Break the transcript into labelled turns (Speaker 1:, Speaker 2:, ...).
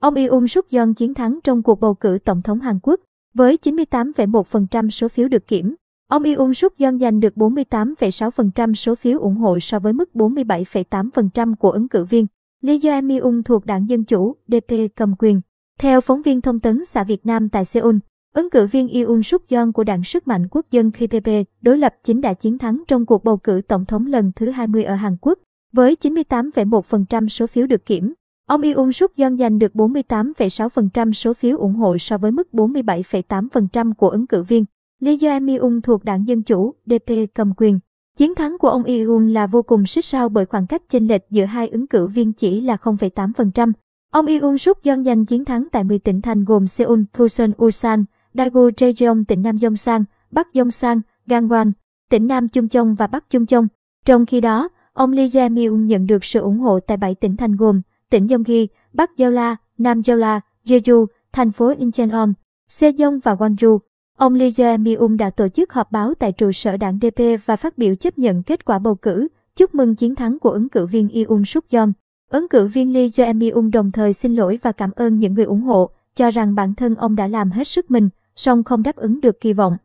Speaker 1: Ông Yoon suk yeol chiến thắng trong cuộc bầu cử tổng thống Hàn Quốc với 98,1% số phiếu được kiểm. Ông Yoon suk yeol giành được 48,6% số phiếu ủng hộ so với mức 47,8% của ứng cử viên. Lee Jae-myung thuộc đảng Dân Chủ, DP cầm quyền. Theo phóng viên thông tấn xã Việt Nam tại Seoul, ứng cử viên Yoon suk yeol của đảng Sức mạnh Quốc dân KPP đối lập chính đã chiến thắng trong cuộc bầu cử tổng thống lần thứ 20 ở Hàn Quốc với 98,1% số phiếu được kiểm. Ông Yoon suk yeol giành được 48,6% số phiếu ủng hộ so với mức 47,8% của ứng cử viên. Lee Jae-myung thuộc đảng Dân Chủ, DP cầm quyền. Chiến thắng của ông Yoon là vô cùng xích sao bởi khoảng cách chênh lệch giữa hai ứng cử viên chỉ là 0,8%. Ông Yoon suk yeol giành chiến thắng tại 10 tỉnh thành gồm Seoul, Busan, Ulsan, Daegu, Jejeon, tỉnh Nam Yongsan, Bắc Yongsan, Gangwon, tỉnh Nam Chungcheong và Bắc Chungcheong. Trong khi đó, ông Lee Jae-myung nhận được sự ủng hộ tại 7 tỉnh thành gồm tỉnh Gyeonggi, Bắc Jeolla, Nam Jeolla, Jeju, thành phố Incheon, Sejong và Gwangju. Ông Lee Jae-myung đã tổ chức họp báo tại trụ sở đảng DP và phát biểu chấp nhận kết quả bầu cử, chúc mừng chiến thắng của ứng cử viên Yoon suk yeol. Ứng cử viên Lee Jae-myung đồng thời xin lỗi và cảm ơn những người ủng hộ, cho rằng bản thân ông đã làm hết sức mình, song không đáp ứng được kỳ vọng.